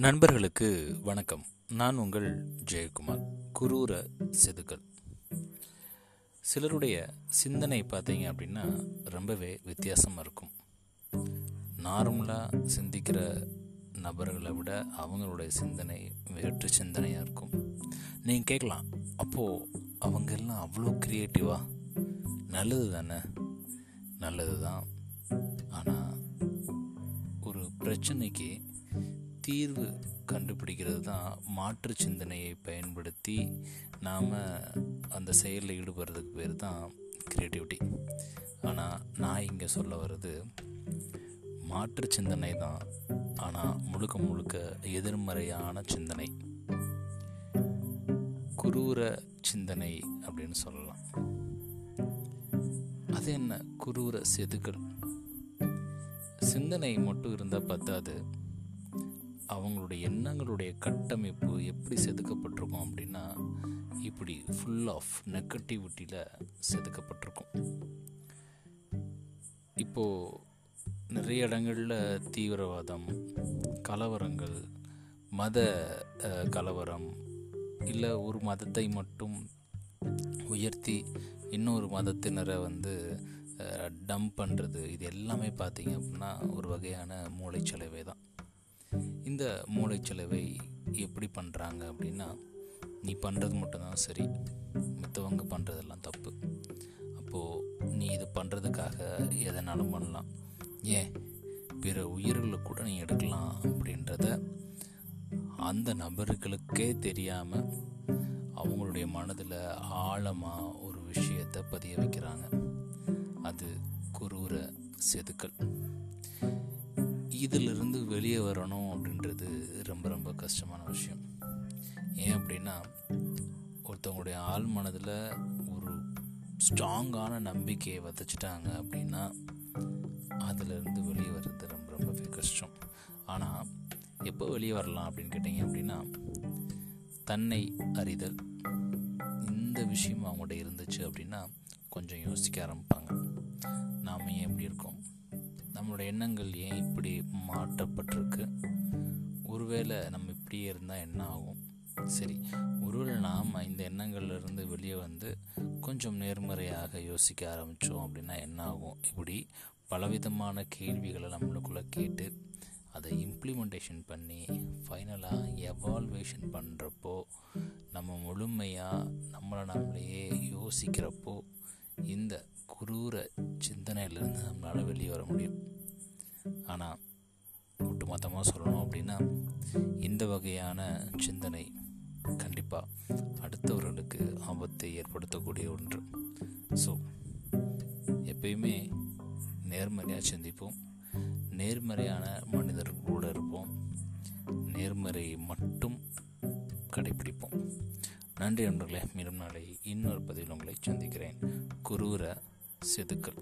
நண்பர்களுக்கு வணக்கம். நான் உங்கள் ஜெயக்குமார் குரூர செதுக்கல். சிலருடைய சிந்தனை பார்த்தீங்க அப்படின்னா ரொம்பவே வித்தியாசமாக இருக்கும். நார்மலாக சிந்திக்கிற நபர்களை விட அவங்களுடைய சிந்தனை வேற்று சிந்தனையாக இருக்கும். நீங்கள் கேட்கலாம் அப்போது அவங்க எல்லாம் அவ்வளோ க்ரியேட்டிவா நல்லது தானே? நல்லது தான். ஆனால் ஒரு பிரச்சனைக்கு தீர்வு கண்டுபிடிக்கிறது தான் மாற்று சிந்தனையை பயன்படுத்தி நாம் அந்த செயலில் ஈடுபடுறதுக்கு பேர் தான் க்ரியேட்டிவிட்டி ஆனால் நான் இங்கே சொல்ல வர்றது மாற்று சிந்தனை தான். ஆனால் முழுக்க முழுக்க எதிர்மறையான சிந்தனை. குரூர சிந்தனை அப்படின்னு சொல்லலாம். அது என்ன? குரூர செதுக்கல். சிந்தனை மட்டும் இருந்தால் பத்தாது. அவங்களுடைய எண்ணங்களுடைய கட்டமைப்பு எப்படி செதுக்கப்பட்டிருக்கும் அப்படின்னா இப்படி ஃபுல் ஆஃப் நெகட்டிவிட்டியில் செதுக்கப்பட்டிருக்கும். இப்போது நிறைய இடங்களில் தீவிரவாதம் கலவரங்கள் மத கலவரம் இல்லை ஒரு மதத்தை மட்டும் உயர்த்தி இன்னொரு மதத்தினரை வந்து டம்ப் பண்ணுறது இது எல்லாமே பார்த்திங்க அப்படின்னா ஒரு வகையான மூளைச்சலவை தான். இந்த மூளைச்சலவை எப்படி பண்ணுறாங்க அப்படின்னா நீ பண்ணுறது மட்டும்தான் சரி. மற்றவங்க பண்ணுறதெல்லாம் தப்பு. அப்போது நீ இது பண்ணுறதுக்காக எதனாலும் பண்ணலாம். ஏன்? பிற உயிர்களை கூட நீ எடுக்கலாம் அப்படின்றத அந்த நபர்களுக்கே தெரியாமல் அவங்களுடைய மனதில் ஆழமாக ஒரு விஷயத்தை பதிய வைக்கிறாங்க. அது குரூர செதுக்கல். இதிலிருந்து வெளியே வரணும் அப்படின்றது ரொம்ப ரொம்ப கஷ்டமான விஷயம். ஏன் அப்படின்னா ஒருத்தவங்களுடைய ஆள் மனதில் ஒரு ஸ்ட்ராங்கான நம்பிக்கையை வதச்சிட்டாங்க அப்படின்னா அதிலிருந்து வெளியே வர்றது ரொம்ப ரொம்பவே கஷ்டம். ஆனால் எப்போ வெளியே வரலாம் அப்படின்னு கேட்டிங்க அப்படின்னா தன்னை அறிதல் இந்த விஷயம் அவங்கள்ட்ட இருந்துச்சு அப்படின்னா கொஞ்சம் யோசிக்க ஆரம்பிப்பாங்க. நாம் ஏன் இப்படி இருக்கோம்? நம்மளோட எண்ணங்கள் ஏன் இப்படி மாற்றப்பட்டிருக்கு? ஒருவேளை நம்ம இப்படியே இருந்தால் என்ன ஆகும்? சரி ஒருவேளை நாம் இந்த எண்ணங்கள்லேருந்து வெளியே வந்து கொஞ்சம் நேர்மறையாக யோசிக்க ஆரம்பித்தோம் அப்படின்னா என்ன ஆகும்? இப்படி பலவிதமான கேள்விகளை நம்மளுக்குள்ளே கேட்டு அதை இம்ப்ளிமெண்டேஷன் பண்ணி ஃபைனலாக எவால்வேஷன் பண்ணுறப்போ நம்ம முழுமையாக நம்மளை நம்மளையே யோசிக்கிறப்போ இந்த குரூர சிந்தனையிலேருந்து நம்மளால் வெளியே வர முடியும். ஆனால் ஒட்டுமொத்தமாக சொல்லணும் அப்படின்னா இந்த வகையான சிந்தனை கண்டிப்பாக அடுத்தவர்களுக்கு ஆபத்தை ஏற்படுத்தக்கூடிய ஒன்று. ஸோ எப்பயுமே நேர்மறையாக சிந்திப்போம். நேர்மறையான மனிதர்களோடு இருப்போம். நேர்மறையை மட்டும் கடைபிடிப்போம். நன்றி நண்பர்களே. மீண்டும் நாளை இன்னொரு பதிவில் உங்களை சந்திக்கிறேன். குரூர செதுக்கல்.